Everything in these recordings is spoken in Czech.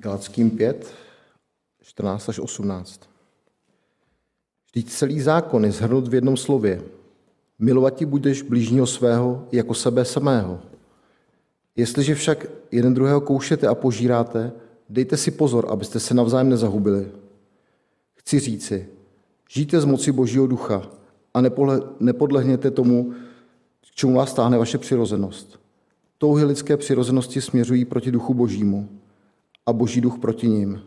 Galackým 5, 14 až 18. Vždyť celý zákon je zhrnut v jednom slově. Milovat ti budeš blížního svého jako sebe samého. Jestliže však jeden druhého koušete a požíráte, dejte si pozor, abyste se navzájem nezahubili. Chci říci, žijte z moci Božího ducha a nepodlehněte tomu, k čemu vás stáhne vaše přirozenost. Touhy lidské přirozenosti směřují proti duchu božímu a boží duch proti ním.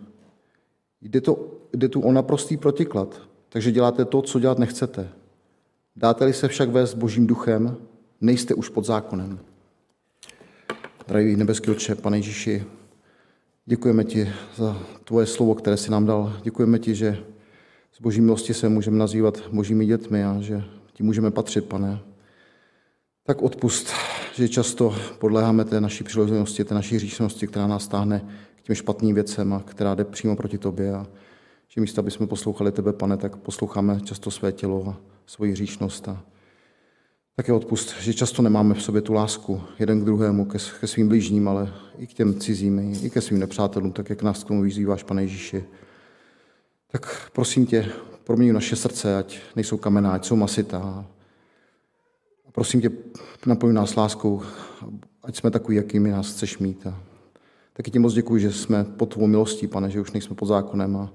Jde, to, jde tu o naprostý protiklad, takže děláte to, co dělat nechcete. Dáte-li se však vést božím duchem, nejste už pod zákonem. Drahý nebeský Otče, Pane Ježíši, děkujeme ti za tvoje slovo, které jsi nám dal. Děkujeme ti, že z boží milosti se můžeme nazývat božími dětmi a že ti můžeme patřit, pane. Tak odpust, že často podléháme té naší přirozenosti, té naší hříšnosti, která nás stáhne k těm špatným věcem která jde přímo proti tobě. A že místo, aby jsme poslouchali tebe, pane, tak posloucháme často své tělo a svoji hříšnost. A také odpust, že často nemáme v sobě tu lásku jeden k druhému, ke, ke svým blížním, ale i k těm cizím, i ke svým nepřátelům, tak jak nás k tomu vyzýváš, pane Ježíši. Tak prosím tě, proměň naše srdce, ať nejsou kamená, ať jsou masitá. A prosím tě, naplň nás láskou, ať jsme takový, jakými nás chceš mít. A taky ti moc děkuji, že jsme pod tvou milostí, pane, že už nejsme pod zákonem a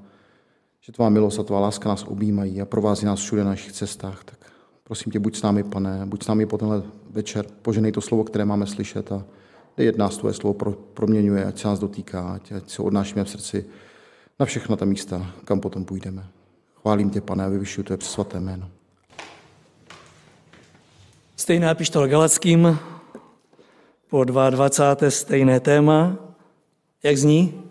že tvá milost a tvá láska nás objímají a provází nás všude na našich cestách. Tak prosím tě, buď s námi, pane, buď s námi po tenhle večer, poženej to slovo, které máme slyšet a dej nás tvoje slovo pro, proměňuje, ať se nás dotýká, ať, ať se odnášíme v srdci na všechna ta místa, kam potom půjdeme. Chválím tě, pane, a vyvyšuju tvé svaté jméno. Stejná pištola Galackým po 22. stejné téma. Jak zní?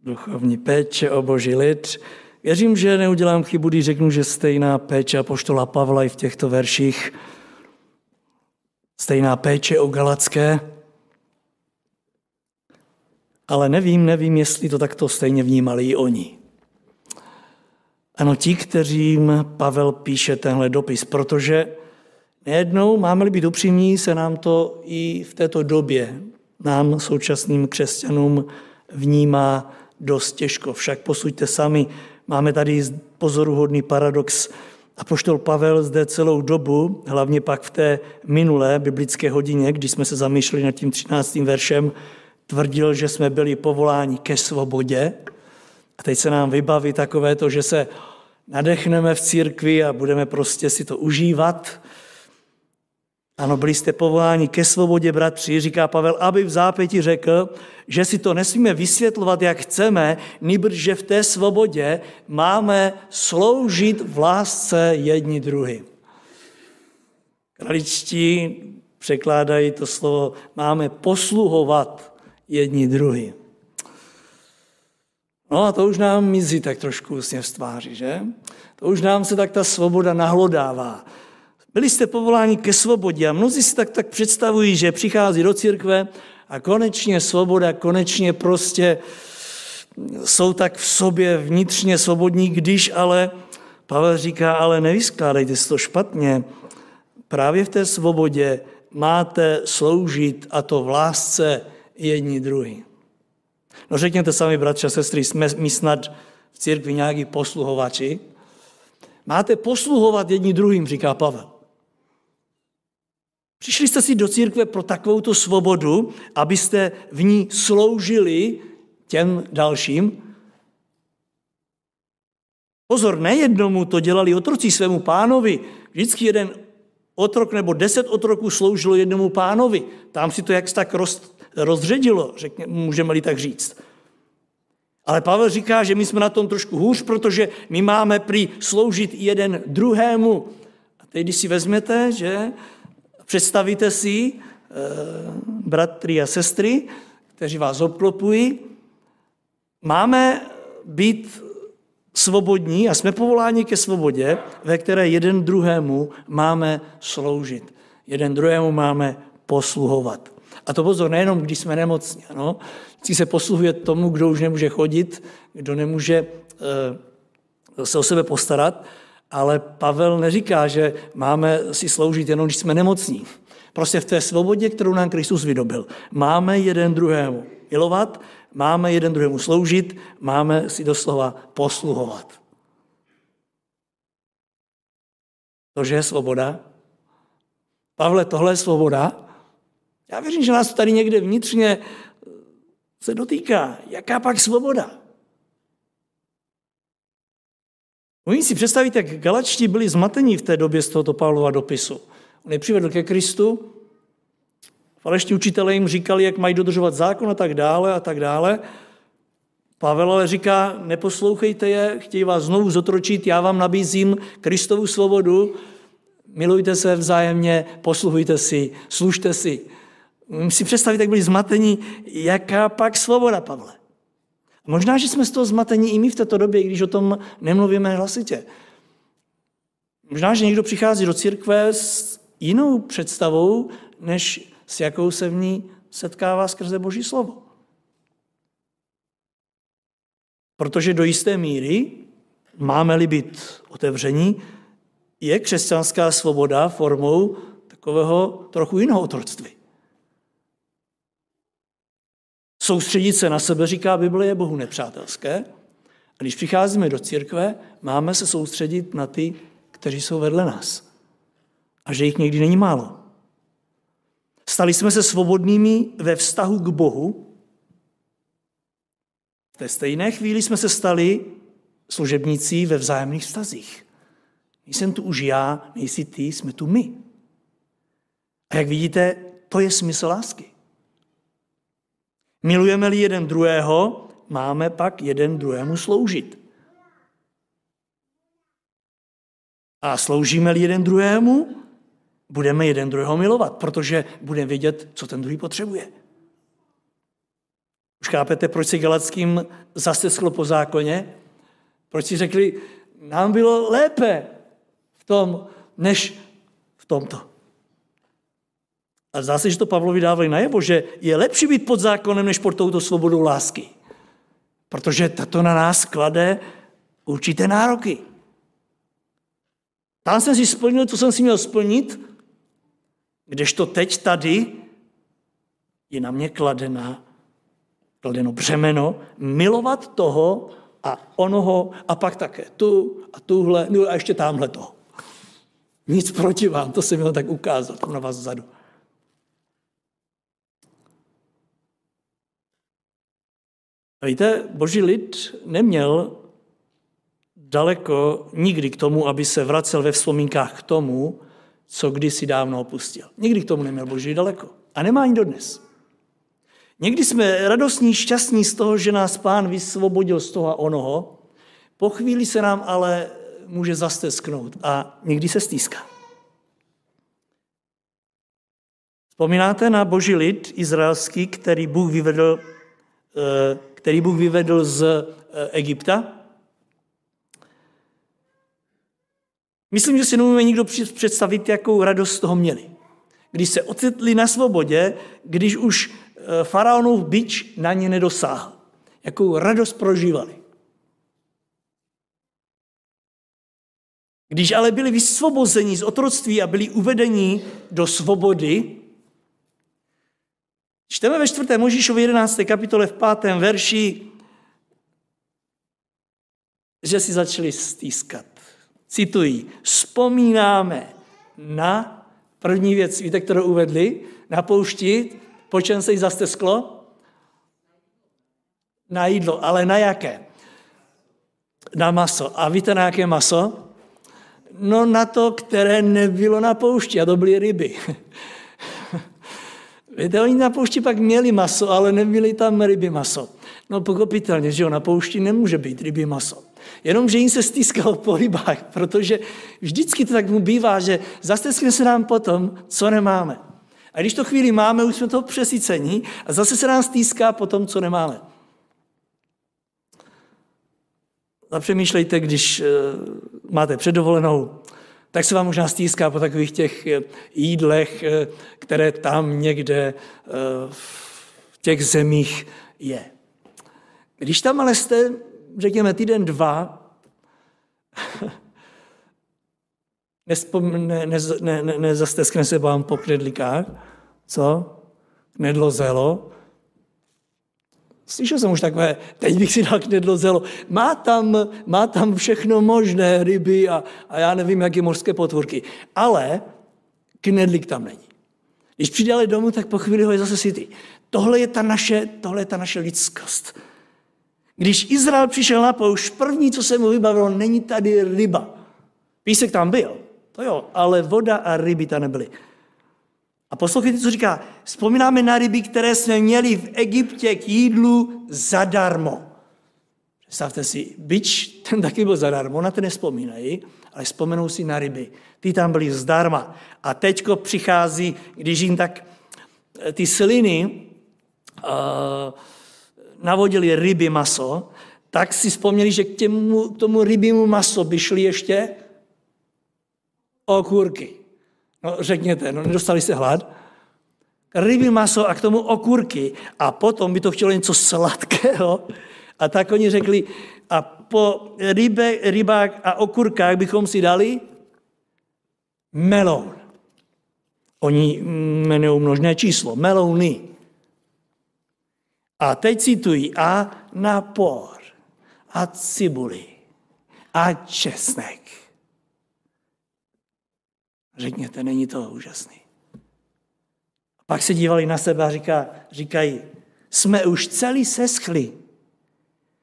Duchovní péče o boží lid. Věřím, že neudělám chybu, když řeknu, že stejná péče poštola Pavla i v těchto verších, stejná péče o Galacké, ale nevím, nevím, jestli to takto stejně vnímali i oni. Ano, ti, kterým Pavel píše tenhle dopis, protože nejednou, máme-li být upřímní, se nám to i v této době, nám, současným křesťanům, vnímá dost těžko. Však posuďte sami, máme tady pozoruhodný paradox. A poštol Pavel zde celou dobu, hlavně pak v té minulé biblické hodině, když jsme se zamýšleli nad tím 13. veršem, tvrdil, že jsme byli povoláni ke svobodě. A teď se nám vybaví takové to, že se nadechneme v církvi a budeme prostě si to užívat. Ano, byli jste povoláni ke svobodě, bratři, říká Pavel, aby v zápěti řekl, že si to nesmíme vysvětlovat, jak chceme, nýbrž, že v té svobodě máme sloužit v lásce jedni druhy. Kraličtí překládají to slovo, máme posluhovat jedni druhy. No a to už nám mizí tak trošku úsměv z tváři, že? To už nám se tak ta svoboda nahlodává. Byli jste povoláni ke svobodě a mnozí si tak, tak představují, že přichází do církve a konečně svoboda, konečně prostě jsou tak v sobě vnitřně svobodní, když ale Pavel říká, ale nevyskládejte si to špatně. Právě v té svobodě máte sloužit a to v lásce jedni druhý. No řekněte sami, bratři a sestry, jsme my snad v církvi nějaký posluhovači. Máte posluhovat jedni druhým, říká Pavel. Přišli jste si do církve pro takovou tu svobodu, abyste v ní sloužili těm dalším. Pozor, nejednomu to dělali otroci svému pánovi. Vždycky jeden otrok nebo deset otroků sloužilo jednomu pánovi. Tam si to jak tak roz, rozředilo, řekně, můžeme-li tak říct. Ale Pavel říká, že my jsme na tom trošku hůř, protože my máme prý sloužit jeden druhému. A teď, když si vezmete, že představíte si e, bratry a sestry, kteří vás obklopují, máme být svobodní a jsme povoláni ke svobodě, ve které jeden druhému máme sloužit. Jeden druhému máme posluhovat. A to pozor, nejenom když jsme nemocní. Ano? Vždycky se posluhuje tomu, kdo už nemůže chodit, kdo nemůže e, se o sebe postarat, ale Pavel neříká, že máme si sloužit jenom, když jsme nemocní. Prostě v té svobodě, kterou nám Kristus vydobil. Máme jeden druhému milovat, máme jeden druhému sloužit, máme si doslova posluhovat. Tože je svoboda? Pavle, tohle je svoboda? Já věřím, že nás tady někde vnitřně se dotýká. Jaká pak svoboda? Umím si představit, jak galačtí byli zmatení v té době z tohoto Pavlova dopisu. On je přivedl ke Kristu, falešní učitelé jim říkali, jak mají dodržovat zákon a tak dále a tak dále. Pavel ale říká, neposlouchejte je, chtějí vás znovu zotročit, já vám nabízím Kristovu svobodu, milujte se vzájemně, posluhujte si, služte si. Musím si představit, jak byli zmatení, jaká pak svoboda, Pavle. Možná, že jsme z toho zmatení i my v této době, když o tom nemluvíme hlasitě. Možná, že někdo přichází do církve s jinou představou, než s jakou se v ní setkává skrze Boží slovo. Protože do jisté míry, máme-li být otevření, je křesťanská svoboda formou takového trochu jiného otroctví. Soustředit se na sebe, říká Bible, je Bohu nepřátelské. A když přicházíme do církve, máme se soustředit na ty, kteří jsou vedle nás. A že jich někdy není málo. Stali jsme se svobodnými ve vztahu k Bohu. V té stejné chvíli jsme se stali služebnící ve vzájemných vztazích. Nejsem tu už já, nejsi ty, jsme tu my. A jak vidíte, to je smysl lásky. Milujeme-li jeden druhého, máme pak jeden druhému sloužit. A sloužíme-li jeden druhému, budeme jeden druhého milovat, protože budeme vědět, co ten druhý potřebuje. Už chápete, proč si Galackým zasteschlo po zákoně? Proč si řekli, nám bylo lépe v tom, než v tomto. A zdá se, že to Pavlovi dávali najevo, že je lepší být pod zákonem, než pod touto svobodou lásky. Protože tato na nás klade určité nároky. Tam jsem si splnil, co jsem si měl splnit, kdežto teď tady je na mě kladena, kladeno břemeno milovat toho a onoho a pak také tu a tuhle, no a ještě tamhle to. Nic proti vám, to jsem měl tak ukázat na vás vzadu. A víte, boží lid neměl daleko nikdy k tomu, aby se vracel ve vzpomínkách k tomu, co kdysi dávno opustil. Nikdy k tomu neměl boží daleko. A nemá ani dodnes. Někdy jsme radostní, šťastní z toho, že nás pán vysvobodil z toho a onoho, po chvíli se nám ale může zastesknout a někdy se stýská. Vzpomínáte na boží lid izraelský, který Bůh vyvedl eh, který Bůh vyvedl z eh, Egypta. Myslím, že si nemůžeme nikdo představit, jakou radost z toho měli. Když se ocitli na svobodě, když už eh, faraonův bič na ně nedosáhl. Jakou radost prožívali. Když ale byli vysvobozeni z otroctví a byli uvedeni do svobody, Čteme ve 4. Možíšově 11. kapitole v 5. verši, že si začali stýskat. Cituji, vzpomínáme na první věc, víte, kterou uvedli, na poušti, po čem se jí zastesklo? Na jídlo, ale na jaké? Na maso. A víte, na jaké maso? No na to, které nebylo na poušti, a to byly ryby. Víte, oni na poušti pak měli maso, ale neměli tam ryby maso. No pochopitelně, že jo, na poušti nemůže být ryby maso. Jenomže jim se stýskalo po rybách, protože vždycky to tak mu bývá, že zasteskne se nám potom, co nemáme. A když to chvíli máme, už jsme to přesycení a zase se nám stýská po tom, co nemáme. Zapřemýšlejte, když uh, máte předovolenou, tak se vám možná stýská po takových těch eh, jídlech, eh, které tam někde eh, v těch zemích je. Když tam ale jste, řekněme, týden, dva, Nespom, ne, ne, ne, se vám po knedlikách, co? Knedlo Slyšel jsem už takové, teď bych si dal knedlo zelo. Má tam, má tam všechno možné, ryby a, a já nevím, jaké mořské potvorky. Ale knedlik tam není. Když přijde ale domů, tak po chvíli ho je zase sytý. Tohle je ta naše, tohle je ta naše lidskost. Když Izrael přišel na poušť, první, co se mu vybavilo, není tady ryba. Písek tam byl, to jo, ale voda a ryby tam nebyly. A poslouchejte, co říká. Vzpomínáme na ryby, které jsme měli v Egyptě k jídlu zadarmo. Představte si, byč, ten taky byl zadarmo, na ten nespomínají, ale vzpomenou si na ryby. Ty tam byly zdarma. A teďko přichází, když jim tak eh, ty sliny uh, navodili ryby maso, tak si vzpomněli, že k, těmu, k tomu rybímu maso by šly ještě okurky. No řekněte, no nedostali se hlad? Rybí maso a k tomu okurky. A potom by to chtělo něco sladkého. A tak oni řekli, a po rybe, rybách a okurkách bychom si dali meloun. Oni jmenují množné číslo, melouny. A teď citují a napor, a cibuli, a česnek. Řekněte, není to úžasný. A pak se dívali na sebe a říká, říkají, jsme už celý seschli.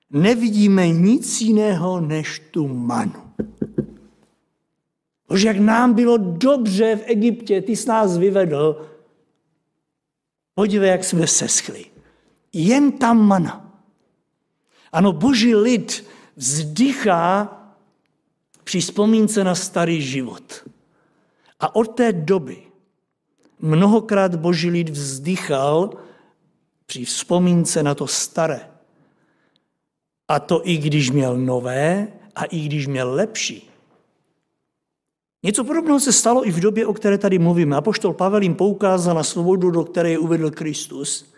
Nevidíme nic jiného než tu manu. Bože, jak nám bylo dobře v Egyptě, ty jsi nás vyvedl. Podívej, jak jsme seschli. Jen tam mana. Ano, boží lid vzdychá při vzpomínce na starý život. A od té doby mnohokrát boží lid vzdychal při vzpomínce na to staré. A to i když měl nové a i když měl lepší. Něco podobného se stalo i v době, o které tady mluvíme. Apoštol Pavel jim poukázal na svobodu, do které je uvedl Kristus,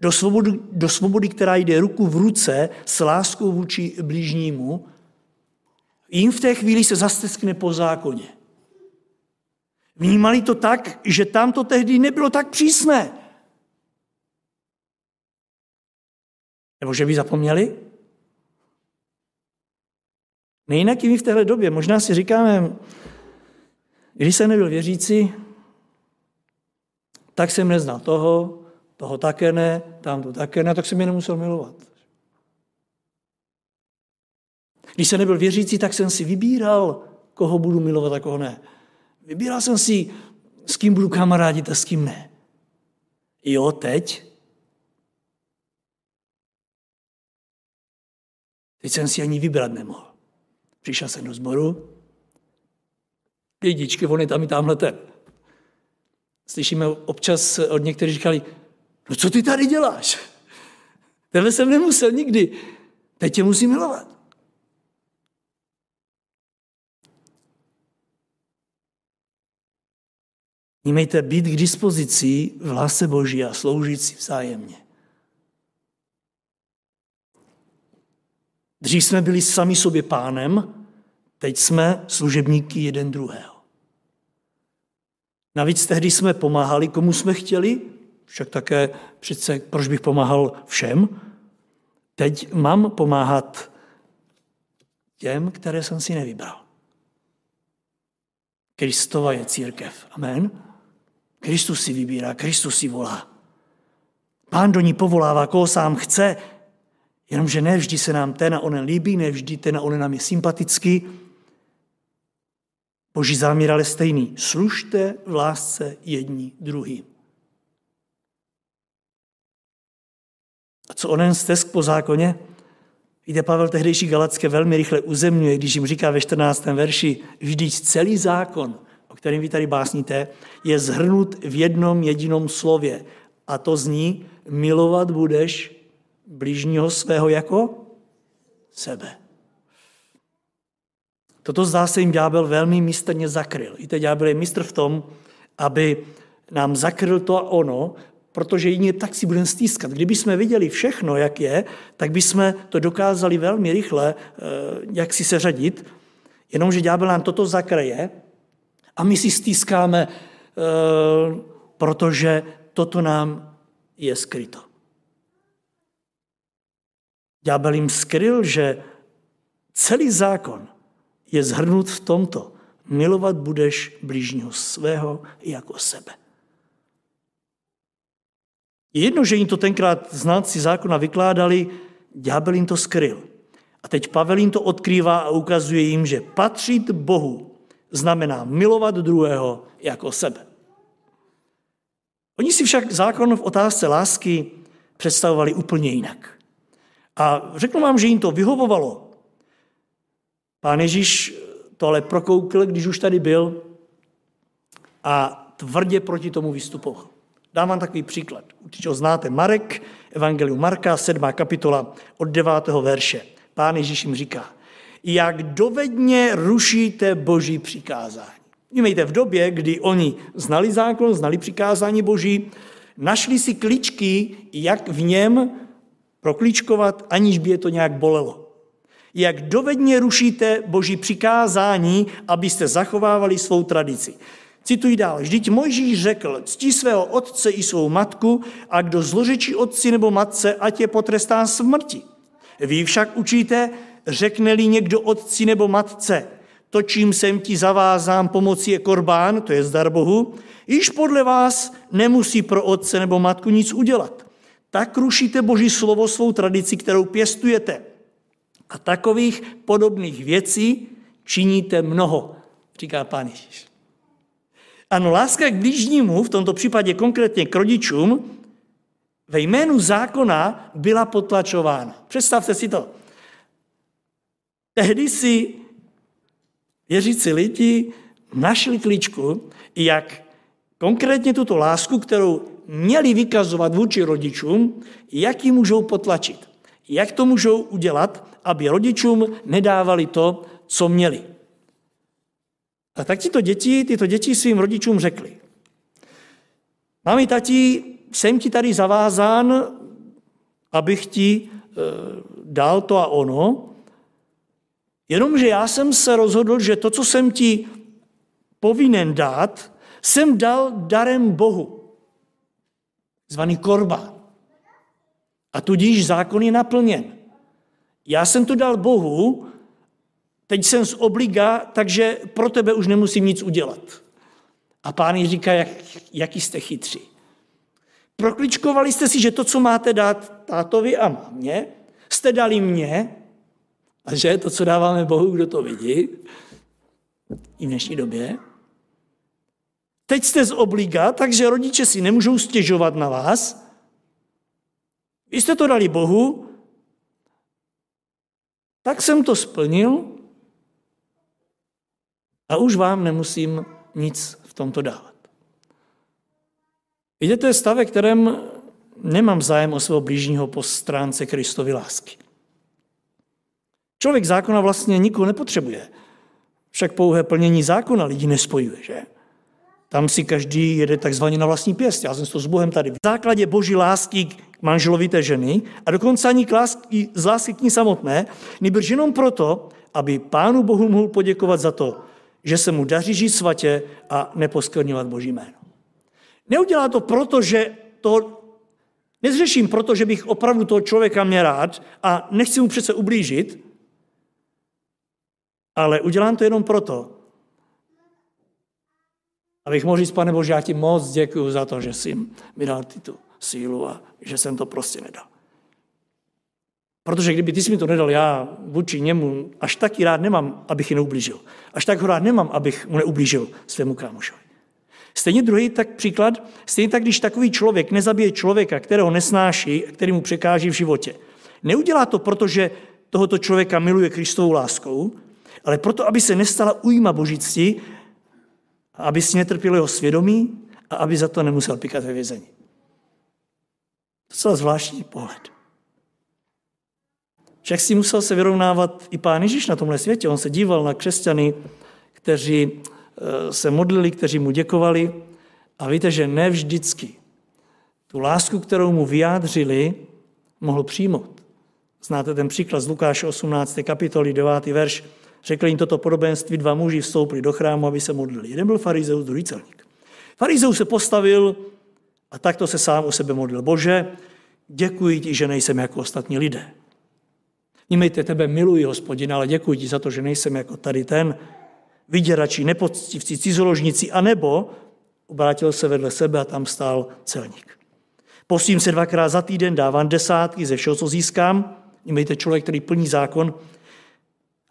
do svobody, do svobody, která jde ruku v ruce s láskou vůči blížnímu, jim v té chvíli se zasteskne po zákoně. Vnímali to tak, že tam to tehdy nebylo tak přísné. Nebo že by zapomněli? Nejinak i my v téhle době. Možná si říkáme, když jsem nebyl věřící, tak jsem neznal toho, toho také ne, tam to také ne, tak jsem je nemusel milovat. Když jsem nebyl věřící, tak jsem si vybíral, koho budu milovat a koho ne. Vybíral jsem si, s kým budu kamarádit a s kým ne. Jo, teď? Teď jsem si ani vybrat nemohl. Přišel jsem do sboru, lidičky, on je tam i tamhle ten. Slyšíme občas od některých říkali, no co ty tady děláš? Tebe jsem nemusel nikdy, teď tě musím milovat. Mějte být k dispozici v lásce Boží a sloužit si vzájemně. Dřív jsme byli sami sobě pánem, teď jsme služebníky jeden druhého. Navíc tehdy jsme pomáhali, komu jsme chtěli, však také přece, proč bych pomáhal všem. Teď mám pomáhat těm, které jsem si nevybral. Kristova je církev. Amen. Kristus si vybírá, Kristus si volá. Pán do ní povolává, koho sám chce, jenomže ne vždy se nám ten a onen líbí, ne vždy ten a onen nám je sympatický. Boží záměr ale stejný. Služte v lásce jední druhý. A co onen stesk po zákoně? Víte, Pavel tehdejší Galacké velmi rychle uzemňuje, když jim říká ve 14. verši, vždyť celý zákon o kterém vy tady básníte, je zhrnut v jednom jedinom slově. A to zní, milovat budeš blížního svého jako sebe. Toto zdá se jim ďábel velmi mistrně zakryl. Víte, ďábel je mistr v tom, aby nám zakryl to a ono, protože jině tak si budeme stýskat. Kdyby jsme viděli všechno, jak je, tak bychom to dokázali velmi rychle, eh, jak si seřadit, jenomže ďábel nám toto zakreje A my si stýskáme, eh, protože toto nám je skryto. Ďábel jim skryl, že celý zákon je zhrnut v tomto. Milovat budeš blížního svého jako sebe. Je jedno, že jim to tenkrát znalci zákona vykládali, ďábel jim to skryl. A teď Pavel jim to odkrývá a ukazuje jim, že patřit Bohu znamená milovat druhého jako sebe. Oni si však zákon v otázce lásky představovali úplně jinak. A řeknu vám, že jim to vyhovovalo. Pán Ježíš to ale prokoukl, když už tady byl a tvrdě proti tomu vystupoval. Dám vám takový příklad. Určitě ho znáte. Marek, Evangelium Marka, 7. kapitola od 9. verše. Pán Ježíš jim říká, jak dovedně rušíte boží přikázání. Vnímejte, v době, kdy oni znali zákon, znali přikázání boží, našli si kličky, jak v něm proklíčkovat, aniž by je to nějak bolelo. Jak dovedně rušíte boží přikázání, abyste zachovávali svou tradici. Cituji dál. Vždyť Mojžíš řekl, ctí svého otce i svou matku a kdo zlořečí otci nebo matce, ať je potrestán smrti. Vy však učíte, řekne-li někdo otci nebo matce, to, čím jsem ti zavázán pomocí je korbán, to je zdar Bohu, již podle vás nemusí pro otce nebo matku nic udělat. Tak rušíte Boží slovo svou tradici, kterou pěstujete. A takových podobných věcí činíte mnoho, říká pán Ježíš. Ano, láska k blížnímu, v tomto případě konkrétně k rodičům, ve jménu zákona byla potlačována. Představte si to. Tehdy si věřící lidi našli klíčku, jak konkrétně tuto lásku, kterou měli vykazovat vůči rodičům, jak ji můžou potlačit. Jak to můžou udělat, aby rodičům nedávali to, co měli. A tak tyto děti, tyto děti svým rodičům řekli. Mami, tati, jsem ti tady zavázán, abych ti e, dal to a ono, jenomže já jsem se rozhodl, že to, co jsem ti povinen dát, jsem dal darem Bohu, zvaný korba. A tudíž zákon je naplněn. Já jsem to dal Bohu, teď jsem z obliga, takže pro tebe už nemusím nic udělat. A pán říká, jak, jaký jste chytří. Prokličkovali jste si, že to, co máte dát tátovi a mámě, jste dali mně, a že to, co dáváme Bohu, kdo to vidí, i v dnešní době. Teď jste z obliga, takže rodiče si nemůžou stěžovat na vás. Vy jste to dali Bohu, tak jsem to splnil a už vám nemusím nic v tomto dávat. Víte, to je stav, kterém nemám zájem o svého blížního po stránce Kristovy lásky. Člověk zákona vlastně nikoho nepotřebuje. Však pouhé plnění zákona lidi nespojuje, že? Tam si každý jede takzvaně na vlastní pěst. Já jsem to s Bohem tady. V základě boží lásky k manželovi té ženy a dokonce ani k lásky, z lásky k ní samotné, nebyl jenom proto, aby Pánu Bohu mohl poděkovat za to, že se mu daří žít svatě a neposkvrňovat Boží jméno. Neudělá to proto, že to nezřeším proto, že bych opravdu toho člověka měl rád a nechci mu přece ublížit, ale udělám to jenom proto, abych mohl říct, pane Bože, já ti moc děkuji za to, že jsi mi dal ty tu sílu a že jsem to prostě nedal. Protože kdyby ty jsi mi to nedal, já vůči němu až taky rád nemám, abych ji neublížil. Až tak ho rád nemám, abych mu neublížil svému kámošovi. Stejně druhý tak příklad, stejně tak, když takový člověk nezabije člověka, kterého nesnáší a který mu překáží v životě. Neudělá to, protože tohoto člověka miluje Kristovou láskou, ale proto, aby se nestala ujma božictví, aby si netrpěl jeho svědomí a aby za to nemusel pikat ve vězení. Docela zvláštní pohled. Však si musel se vyrovnávat i pán Ježíš na tomhle světě. On se díval na křesťany, kteří eh, se modlili, kteří mu děkovali. A víte, že ne vždycky tu lásku, kterou mu vyjádřili, mohl přijmout. Znáte ten příklad z Lukáše 18. kapitoly 9. verš. Řekl jim toto podobenství, dva muži vstoupili do chrámu, aby se modlili. Jeden byl farizeus, druhý celník. Farizeus se postavil a takto se sám o sebe modlil. Bože, děkuji ti, že nejsem jako ostatní lidé. Nímejte, tebe miluji, hospodin, ale děkuji ti za to, že nejsem jako tady ten vyděrači, nepoctivci, cizoložníci, anebo obrátil se vedle sebe a tam stál celník. Postím se dvakrát za týden, dávám desátky ze všeho, co získám. Nímejte člověk, který plní zákon.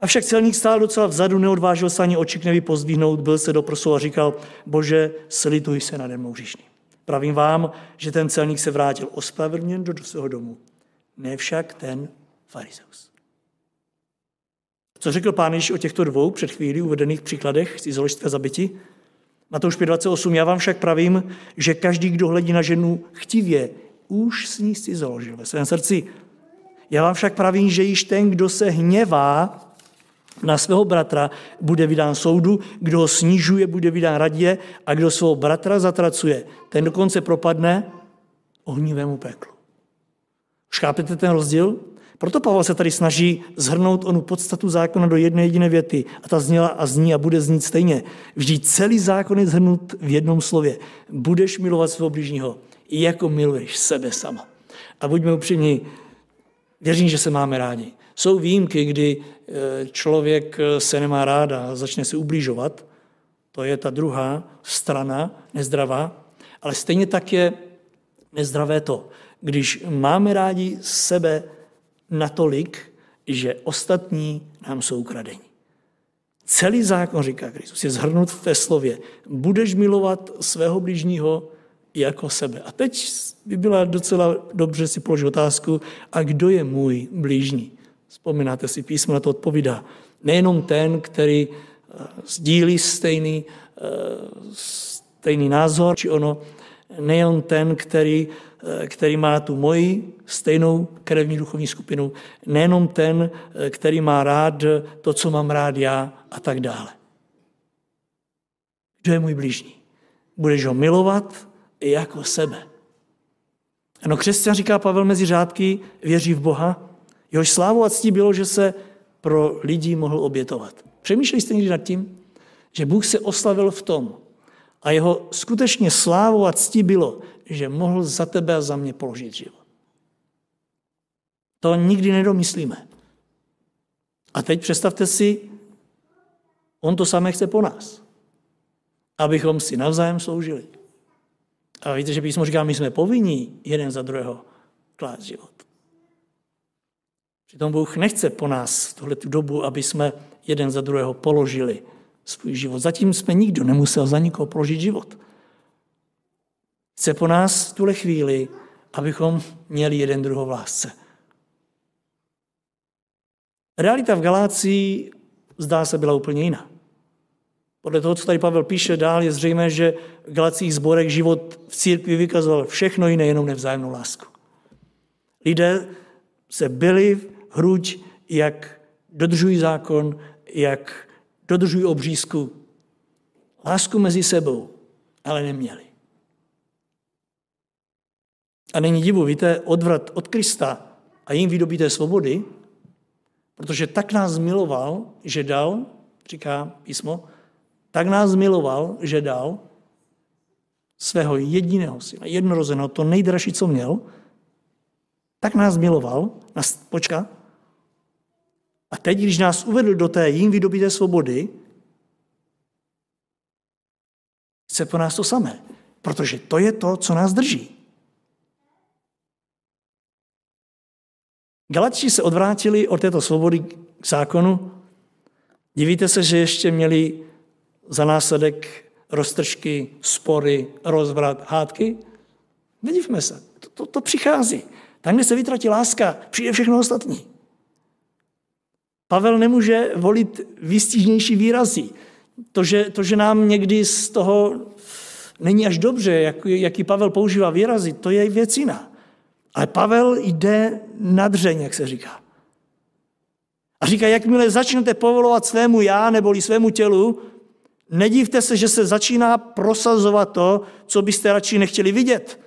Avšak celník stál docela vzadu, neodvážil se ani očik nevypozdvihnout, byl se do prsu a říkal, bože, slituj se nade mnou říšný. Pravím vám, že ten celník se vrátil ospravedlněn do svého domu. Ne však ten farizeus. Co řekl pán Ježíš o těchto dvou před chvílí uvedených příkladech cizoložství a zabiti? Matouš 5.28. Já vám však pravím, že každý, kdo hledí na ženu chtivě, už s ní si založil ve svém srdci. Já vám však pravím, že již ten, kdo se hněvá na svého bratra, bude vydán soudu, kdo ho snižuje, bude vydán radě a kdo svého bratra zatracuje, ten dokonce propadne ohnivému peklu. Už chápete ten rozdíl? Proto Pavel se tady snaží zhrnout onu podstatu zákona do jedné jediné věty. A ta zněla a zní a bude znít stejně. Vždyť celý zákon je zhrnut v jednom slově. Budeš milovat svého bližního, jako miluješ sebe sama. A buďme upřímní, věřím, že se máme rádi. Jsou výjimky, kdy e, člověk e, se nemá ráda a začne se ubližovat. To je ta druhá strana nezdravá. Ale stejně tak je nezdravé to, když máme rádi sebe natolik, že ostatní nám jsou ukradení. Celý zákon, říká Kristus, je zhrnut v té slově. Budeš milovat svého blížního jako sebe. A teď by byla docela dobře si položit otázku, a kdo je můj blížní? Vzpomínáte si, písmo na to odpovídá. Nejenom ten, který eh, sdílí stejný, eh, stejný názor, či ono, nejen ten, který Eh, který má tu moji stejnou krevní duchovní skupinu, nejenom ten, který má rád to, co mám rád já a tak dále. Kdo je můj blížní? Budeš ho milovat jako sebe. Ano, křesťan, říká Pavel mezi řádky, věří v Boha, jehož slávu a ctí bylo, že se pro lidi mohl obětovat. Přemýšleli jste někdy nad tím, že Bůh se oslavil v tom a jeho skutečně slávu a ctí bylo, že mohl za tebe a za mě položit život. To nikdy nedomyslíme. A teď představte si, on to samé chce po nás. Abychom si navzájem sloužili. A víte, že písmo říká, my jsme povinní jeden za druhého klást život. Přitom Bůh nechce po nás tuhle tu dobu, aby jsme jeden za druhého položili svůj život. Zatím jsme nikdo nemusel za nikoho položit život. Chce po nás tuhle chvíli, abychom měli jeden druhou v lásce. Realita v Galácii zdá se byla úplně jiná. Podle toho, co tady Pavel píše dál, je zřejmé, že v Galacích zborech život v církvi vykazoval všechno jiné, jenom nevzájemnou lásku. Lidé se byli hruď, jak dodržují zákon, jak dodržují obřízku. Lásku mezi sebou, ale neměli. A není divu, víte, odvrat od Krista a jim vydobíte svobody, protože tak nás miloval, že dal, říká písmo, tak nás miloval, že dal svého jediného syna, jednorozeného, to nejdražší, co měl, tak nás miloval, nás počka, a teď, když nás uvedl do té jim vydobité svobody, chce po nás to samé, protože to je to, co nás drží. Galatči se odvrátili od této svobody k zákonu. Divíte se, že ještě měli za následek roztržky, spory, rozvrat, hádky? Nedivme se, to, to, to přichází. Tam, kde se vytratí láska, přijde všechno ostatní. Pavel nemůže volit výstižnější výrazy. To že, to, že nám někdy z toho není až dobře, jak, jaký Pavel používá výrazy, to je věc jiná. Ale Pavel jde na dřeň, jak se říká. A říká, jakmile začnete povolovat svému já neboli svému tělu, nedívte se, že se začíná prosazovat to, co byste radši nechtěli vidět.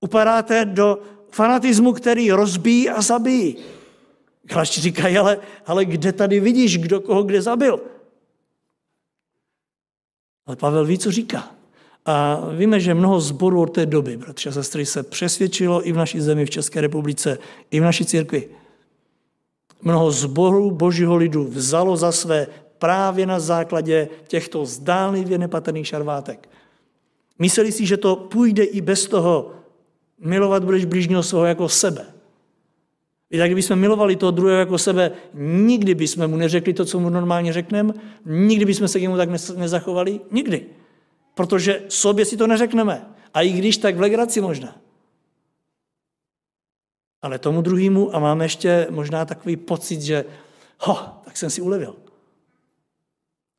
Upadáte do fanatismu, který rozbíjí a zabíjí. Galačtí říkají, ale, ale kde tady vidíš, kdo koho kde zabil? Ale Pavel ví, co říká. A víme, že mnoho zborů od té doby, bratři a sestry, se přesvědčilo i v naší zemi, v České republice, i v naší církvi. Mnoho zborů božího lidu vzalo za své právě na základě těchto zdánlivě nepatrných šarvátek. Mysleli si, že to půjde i bez toho, milovat budeš blížního svého jako sebe. I tak, kdybychom milovali toho druhého jako sebe, nikdy bychom mu neřekli to, co mu normálně řekneme, nikdy bychom se k němu tak nezachovali, nikdy. Protože sobě si to neřekneme. A i když, tak v legraci možná. Ale tomu druhému a máme ještě možná takový pocit, že ho, tak jsem si ulevil.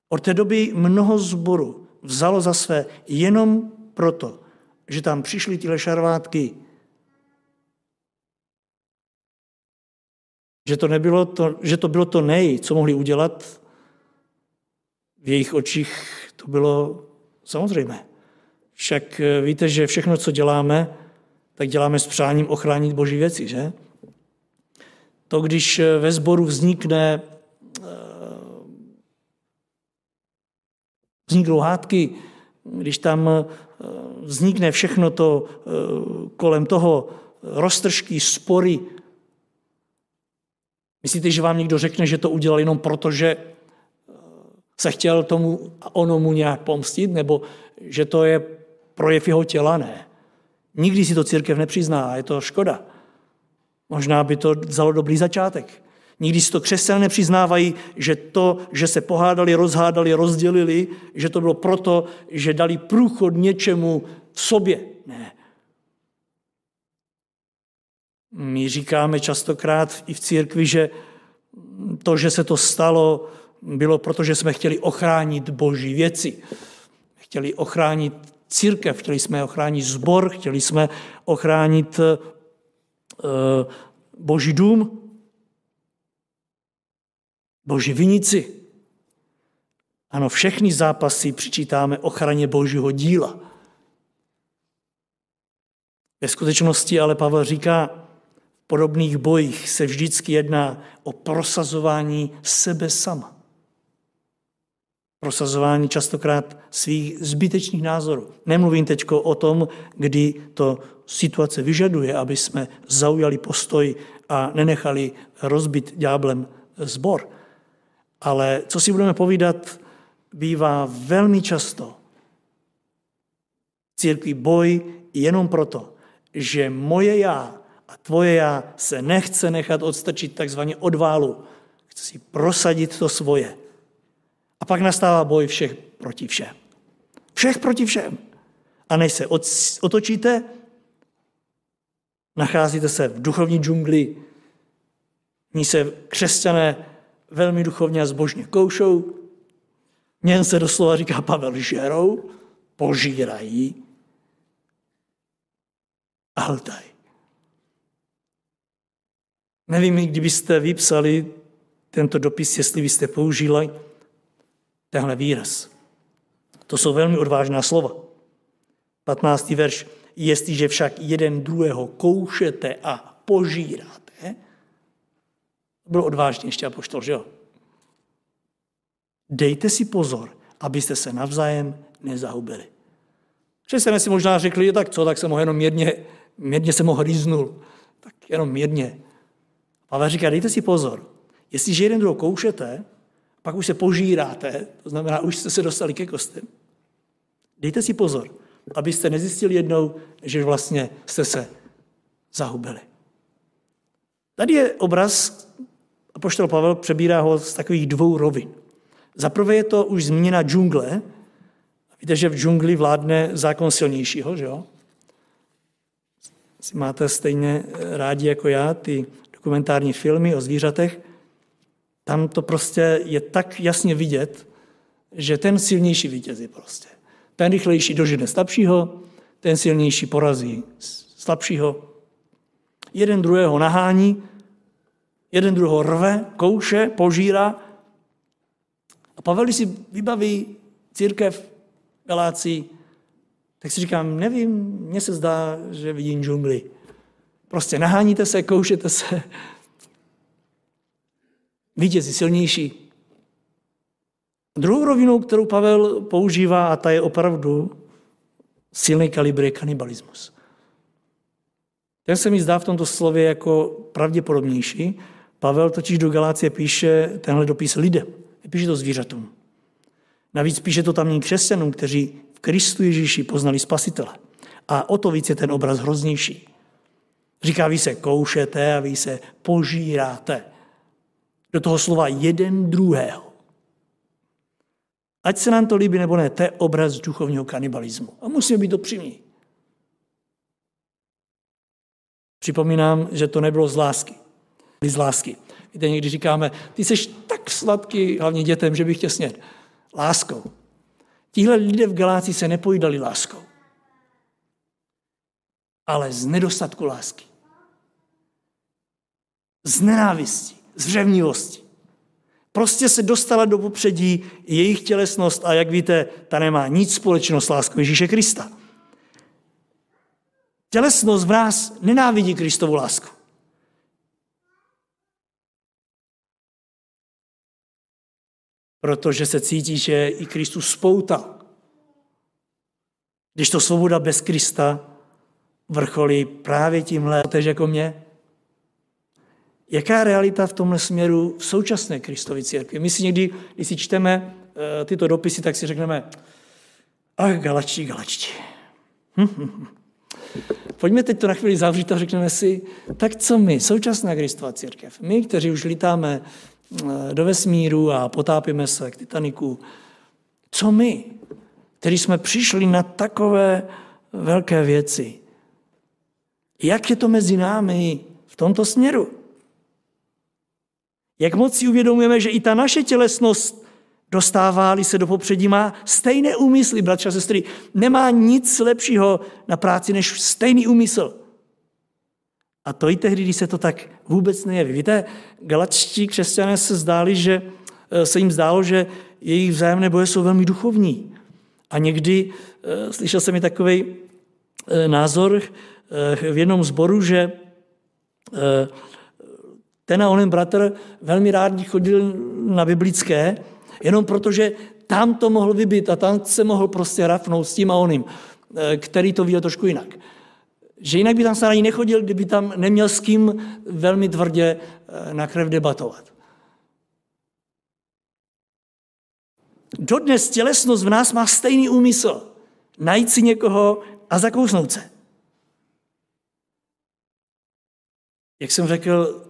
Od té doby mnoho zboru vzalo za své jenom proto, že tam přišly tyhle šarvátky, že to, nebylo to, že to bylo to nej, co mohli udělat, v jejich očích to bylo samozřejmé. Však eh, víte, že všechno, co děláme, tak děláme s přáním ochránit boží věci, že? To, když eh, ve sboru vznikne eh, vzniknou hádky, když tam vznikne všechno to kolem toho roztržky, spory, Myslíte, že vám někdo řekne, že to udělal jenom proto, že eh, se chtěl tomu a onomu nějak pomstit, nebo že to je projev jeho těla? Ne. Nikdy si to církev nepřizná a je to škoda. Možná by to vzalo dobrý začátek. Nikdy si to křesťané nepřiznávají, že to, že se pohádali, rozhádali, rozdělili, že to bylo proto, že dali průchod něčemu v sobě. Ne. My říkáme častokrát i v církvi, že to, že se to stalo, bylo proto, že jsme chtěli ochránit boží věci. Chtěli ochránit církev, chtěli jsme ochránit zbor, chtěli jsme ochránit uh, boží dům, boží vinici. Ano, všechny zápasy přičítáme ochraně božího díla. Ve skutečnosti ale Pavel říká, podobných bojích se vždycky jedná o prosazování sebe sama. Prosazování častokrát svých zbytečných názorů. Nemluvím teď o tom, kdy to situace vyžaduje, aby jsme zaujali postoj a nenechali rozbit ďáblem zbor. Ale co si budeme povídat, bývá velmi často církví boj jenom proto, že moje já a tvoje já se nechce nechat odstrčit takzvaně od válu. Chce si prosadit to svoje. A pak nastává boj všech proti všem. Všech proti všem. A než se otočíte, nacházíte se v duchovní džungli, ní se křesťané velmi duchovně a zbožně koušou, něm se doslova říká Pavel žerou, požírají a hltají. Nevím, kdybyste vypsali tento dopis, jestli byste použili tenhle výraz. To jsou velmi odvážná slova. 15. verš. Jestliže však jeden druhého koušete a požíráte, bylo odvážně ještě apoštol, že jo? Dejte si pozor, abyste se navzájem nezahubili. Křesťané si možná řekli, tak co, tak jsem ho jenom mírně, mírně jsem ho hryznul. Tak jenom mírně. Pavel říká, dejte si pozor, jestliže jeden druhou koušete, pak už se požíráte, to znamená, už jste se dostali ke kostem, dejte si pozor, abyste nezjistili jednou, že vlastně jste se zahubili. Tady je obraz, a poštol Pavel přebírá ho z takových dvou rovin. Za prvé je to už změna džungle. Víte, že v džungli vládne zákon silnějšího, že jo? Máte stejně rádi jako já ty dokumentární filmy o zvířatech, tam to prostě je tak jasně vidět, že ten silnější vítězí prostě. Ten rychlejší dožene slabšího, ten silnější porazí slabšího. Jeden druhého nahání, jeden druhého rve, kouše, požírá. A Pavel, si vybaví církev Galácii, tak si říkám, nevím, mně se zdá, že vidím džungli. Prostě naháníte se, koušete se. vítězí silnější. Druhou rovinou, kterou Pavel používá, a ta je opravdu silný kalibr, je kanibalismus. Ten se mi zdá v tomto slově jako pravděpodobnější. Pavel totiž do Galácie píše tenhle dopis lidem. Píše to zvířatům. Navíc píše to tamním křesťanům, kteří v Kristu Ježíši poznali spasitele. A o to víc je ten obraz hroznější. Říká, vy se koušete a vy se požíráte. Do toho slova jeden druhého. Ať se nám to líbí nebo ne, to je obraz duchovního kanibalismu. A musíme být upřímní. Připomínám, že to nebylo z lásky. Z lásky. Víte, někdy říkáme, ty jsi tak sladký, hlavně dětem, že bych tě sněd. Láskou. Tihle lidé v Galácii se nepojídali láskou, ale z nedostatku lásky. Z nenávisti, z řevnivosti. Prostě se dostala do popředí jejich tělesnost a jak víte, ta nemá nic společného s láskou Ježíše Krista. Tělesnost v nás nenávidí Kristovu lásku. Protože se cítí, že i Kristus spoutal. Když to svoboda bez Krista vrcholí právě tímhle, tež jako mě. Jaká realita v tomhle směru v současné Kristově církvi? My si někdy, když si čteme eh, tyto dopisy, tak si řekneme, ach, galačtí, galačtí. Hm, hm, hm. Pojďme teď to na chvíli zavřít a řekneme si, tak co my, současná Kristova církev, my, kteří už lítáme eh, do vesmíru a potápíme se k Titaniku, co my, kteří jsme přišli na takové velké věci, jak je to mezi námi v tomto směru? Jak moc si uvědomujeme, že i ta naše tělesnost dostává se do popředí, má stejné úmysly, bratři a sestry. Nemá nic lepšího na práci než stejný úmysl. A to i tehdy, když se to tak vůbec nejeví. Víte, galačtí křesťané se zdáli, že eh, se jim zdálo, že jejich vzájemné boje jsou velmi duchovní. A někdy eh, slyšel jsem i takový eh, názor v jednom zboru, že ten a onen bratr velmi rád chodil na biblické, jenom protože tam to mohl vybít a tam se mohl prostě rafnout s tím a oným, eh, který to viděl trošku jinak. Že jinak by tam se ani nechodil, kdyby tam neměl s kým velmi tvrdě eh, na krev debatovat. Dodnes tělesnost v nás má stejný úmysl. Najít si někoho a zakousnout se. Jak jsem řekl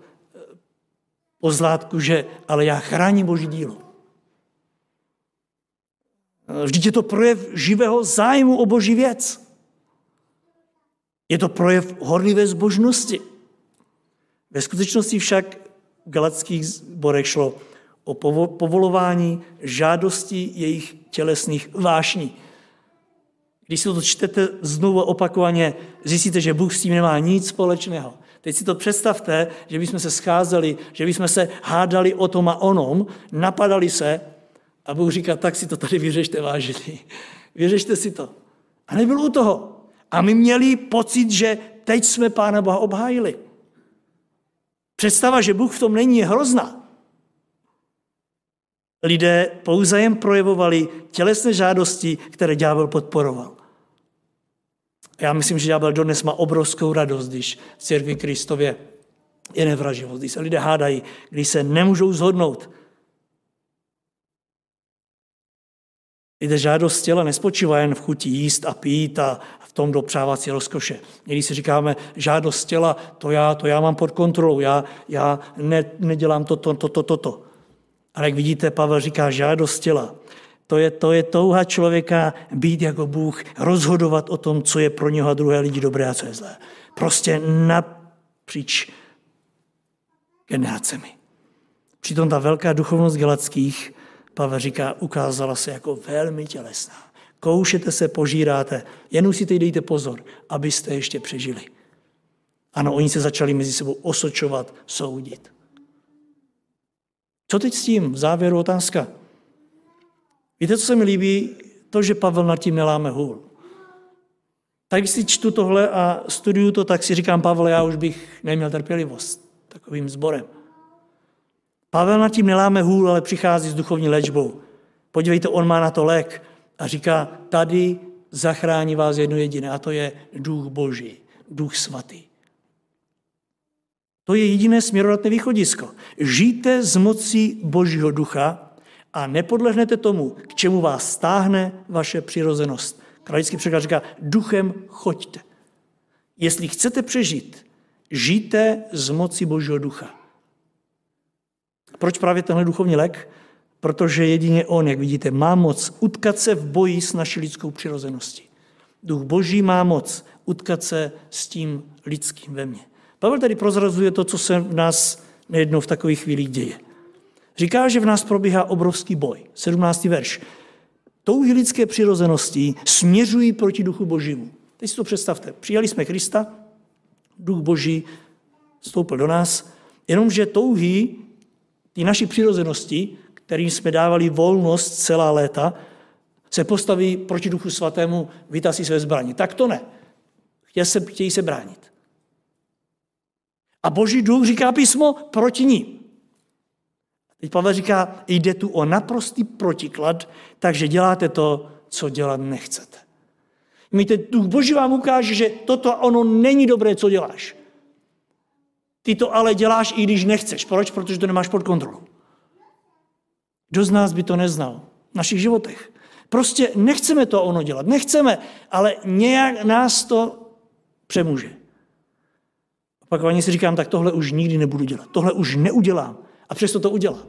po zlátku, že ale já chráním Boží dílo. Vždyť je to projev živého zájmu o boží věc. Je to projev horlivé zbožnosti. Ve skutečnosti však v galackých zborech šlo o povolování žádostí jejich tělesných vášní. Když si to čtete znovu opakovaně, zjistíte, že Bůh s tím nemá nic společného. Teď si to představte, že bychom se scházeli, že bychom se hádali o tom a onom, napadali se a Bůh říká, tak si to tady vyřešte, vážení. Vyřešte si to. A nebyl u toho. A my měli pocit, že teď jsme Pána Boha obhájili. Představa, že Bůh v tom není, je hrozná. Lidé pouze jen projevovali tělesné žádosti, které ďábel podporoval. Já myslím, že ďábel dodnes má obrovskou radost, když v církvi Kristově je nevraživost, když se lidé hádají, když se nemůžou zhodnout, Víte, žádost těla nespočívá jen v chuti jíst a pít a v tom dopřávat si rozkoše. Někdy si říkáme, žádost těla, to já, to já mám pod kontrolou, já, já ne, nedělám toto, toto, toto. Ale jak vidíte, Pavel říká, žádost těla. To je, to je touha člověka být jako Bůh, rozhodovat o tom, co je pro něho a druhé lidi dobré a co je zlé. Prostě napříč generacemi. Přitom ta velká duchovnost galackých Pavel říká, ukázala se jako velmi tělesná. Koušete se, požíráte, jen si teď dejte pozor, abyste ještě přežili. Ano, oni se začali mezi sebou osočovat, soudit. Co teď s tím? V závěru otázka. Víte, co se mi líbí? To, že Pavel nad tím neláme hůl. Tak když si čtu tohle a studuju to, tak si říkám, Pavel, já už bych neměl trpělivost takovým sborem. Pavel nad tím neláme hůl, ale přichází s duchovní léčbou. Podívejte, on má na to lék a říká, tady zachrání vás jedno jediné, a to je duch boží, duch svatý. To je jediné směrodatné východisko. Žijte z mocí božího ducha a nepodlehnete tomu, k čemu vás stáhne vaše přirozenost. Kralický překlad říká, duchem choďte. Jestli chcete přežít, žijte z moci božího ducha. Proč právě tenhle duchovní lék? Protože jedině on, jak vidíte, má moc utkat se v boji s naší lidskou přirozeností. Duch boží má moc utkat se s tím lidským ve mně. Pavel tady prozrazuje to, co se v nás nejednou v takových chvílích děje. Říká, že v nás probíhá obrovský boj. 17. verš. Touhy lidské přirozenosti směřují proti duchu božímu. Teď si to představte. Přijali jsme Krista, duch boží vstoupil do nás, jenomže touhy ty naší přirozenosti, kterým jsme dávali volnost celá léta, se postaví proti duchu svatému, vytasí své zbraně. Tak to ne. Chtějí se, chtějí se bránit. A boží duch, říká písmo, proti ní. Teď Pavel říká, jde tu o naprostý protiklad, takže děláte to, co dělat nechcete. Víte, duch boží vám ukáže, že toto ono není dobré, co děláš. Ty to ale děláš, i když nechceš. Proč? Protože to nemáš pod kontrolou. Kdo z nás by to neznal v našich životech? Prostě nechceme to ono dělat. Nechceme, ale nějak nás to přemůže. Opakovaně si říkám, tak tohle už nikdy nebudu dělat. Tohle už neudělám. A přesto to udělám.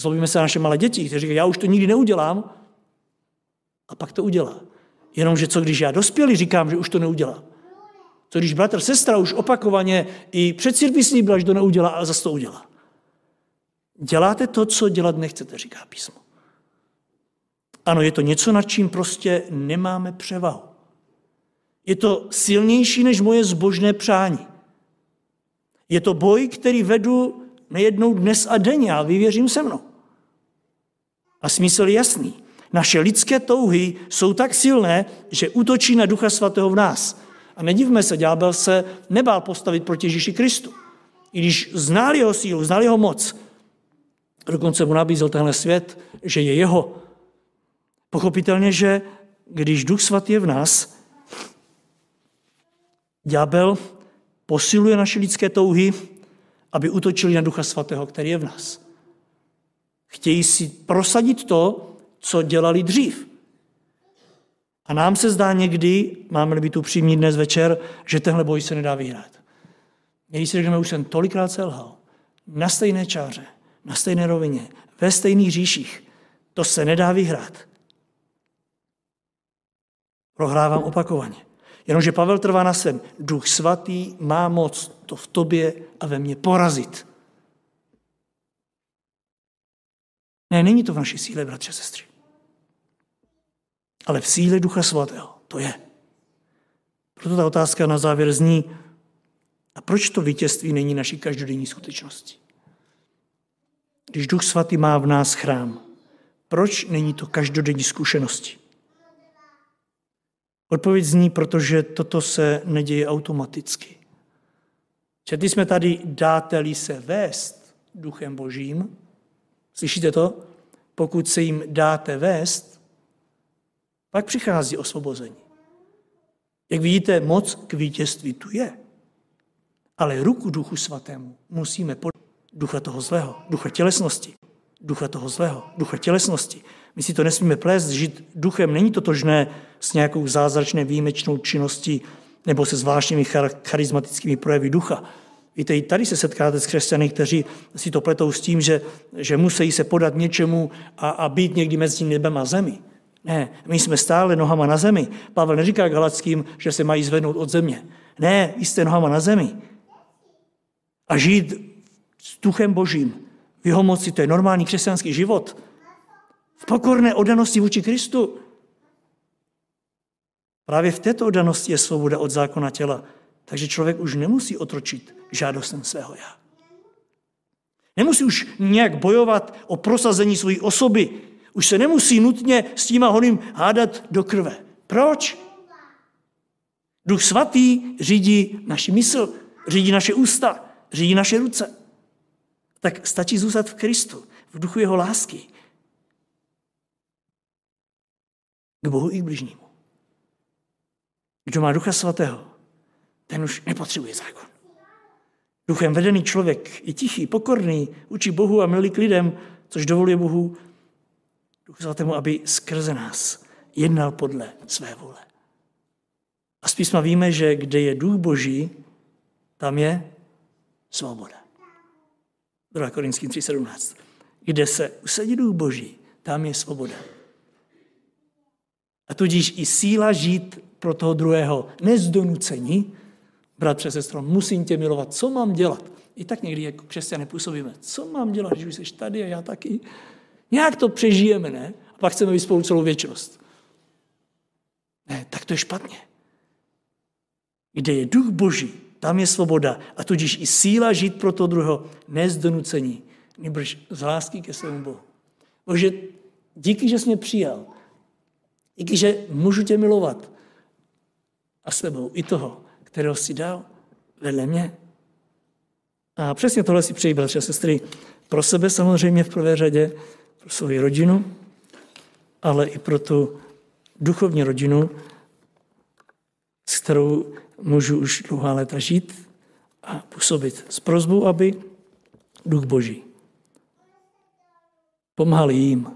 Zlobíme se na naše malé děti, kteří říkají, já už to nikdy neudělám. A pak to udělá. Jenomže co když já dospělý říkám, že už to neudělám. Co když bratr, sestra už opakovaně i před církví slíbila, že to neudělá, ale zase to udělá. Děláte to, co dělat nechcete, říká písmo. Ano, je to něco, nad čím prostě nemáme převahu. Je to silnější než moje zbožné přání. Je to boj, který vedu nejednou dnes a denně a vyvěřím se mnou. A smysl je jasný. Naše lidské touhy jsou tak silné, že útočí na Ducha Svatého v nás. A nedivme se, ďábel se nebál postavit proti Ježíši Kristu. I když znal jeho sílu, znal jeho moc, dokonce mu nabízel tenhle svět, že je jeho. Pochopitelně, že když Duch Svatý je v nás, ďábel posiluje naše lidské touhy, aby utočili na Ducha Svatého, který je v nás. Chtějí si prosadit to, co dělali dřív. A nám se zdá někdy, máme-li být upřímní dnes večer, že tenhle boj se nedá vyhrát. Někdy si řekneme, už jsem tolikrát selhal. Na stejné čáře, na stejné rovině, ve stejných říších. To se nedá vyhrát. Prohrávám opakovaně. Jenomže Pavel trvá na svém. Duch svatý má moc to v tobě a ve mně porazit. Ne, není to v naší síle, bratře, sestry. Ale v síle Ducha Svatého. To je. Proto ta otázka na závěr zní, a proč to vítězství není naší každodenní skutečností? Když Duch Svatý má v nás chrám, proč není to každodenní zkušenosti? Odpověď zní, protože toto se neděje automaticky. Četli jsme tady, dáte-li se vést duchem božím, slyšíte to? Pokud se jim dáte vést, pak přichází osvobození. Jak vidíte, moc k vítězství tu je. Ale ruku duchu svatému musíme pod ducha toho zlého, ducha tělesnosti, ducha toho zlého, ducha tělesnosti. My si to nesmíme plést, žít duchem není totožné s nějakou zázračné výjimečnou činností nebo se zvláštními charismatickými projevy ducha. Víte, i tady se setkáte s křesťany, kteří si to pletou s tím, že, že musí se podat něčemu a, a být někdy mezi nebem a zemi. Ne, my jsme stále nohama na zemi. Pavel neříká Galackým, že se mají zvednout od země. Ne, jste nohama na zemi. A žít s duchem božím, v jeho moci, to je normální křesťanský život. V pokorné oddanosti vůči Kristu. Právě v této oddanosti je svoboda od zákona těla. Takže člověk už nemusí otročit žádostem svého já. Nemusí už nějak bojovat o prosazení své osoby. Už se nemusí nutně s tím a honým hádat do krve. Proč? Duch svatý řídí naši mysl, řídí naše ústa, řídí naše ruce. Tak stačí zůstat v Kristu, v duchu jeho lásky. K Bohu i k bližnímu. Kdo má ducha svatého, ten už nepotřebuje zákon. Duchem vedený člověk je tichý, pokorný, učí Bohu a milý k lidem, což dovoluje Bohu Duchu svatému, aby skrze nás jednal podle své vůle. A z písma víme, že kde je duch boží, tam je svoboda. 2. Korinským 3.17. Kde se usadí duch boží, tam je svoboda. A tudíž i síla žít pro toho druhého nezdonucení, bratře, sestro, musím tě milovat, co mám dělat? I tak někdy jako křesťané působíme. Co mám dělat, když už jsi tady a já taky? Nějak to přežijeme, ne? A pak chceme být spolu celou věčnost. Ne, tak to je špatně. Kde je duch boží, tam je svoboda a tudíž i síla žít pro to druhého, ne z nebož z lásky ke svému Bohu. Bože, díky, že jsi mě přijal, díky, že můžu tě milovat a s tebou i toho, kterého jsi dal vedle mě. A přesně tohle si přeji, bratře a sestry, pro sebe samozřejmě v prvé řadě, pro svou rodinu, ale i pro tu duchovní rodinu, s kterou můžu už dlouhá léta žít a působit s prozbou, aby duch Boží pomáhal jim,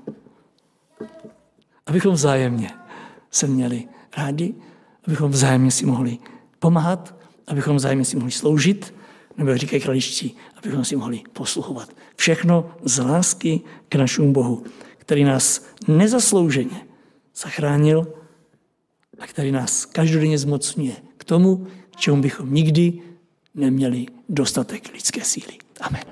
abychom vzájemně se měli rádi, abychom vzájemně si mohli pomáhat, abychom vzájemně si mohli sloužit, nebo jak říkají kraličtí, abychom si mohli posluchovat. Všechno z lásky k našemu Bohu, který nás nezaslouženě zachránil a který nás každodenně zmocňuje k tomu, čemu bychom nikdy neměli dostatek lidské síly. Amen.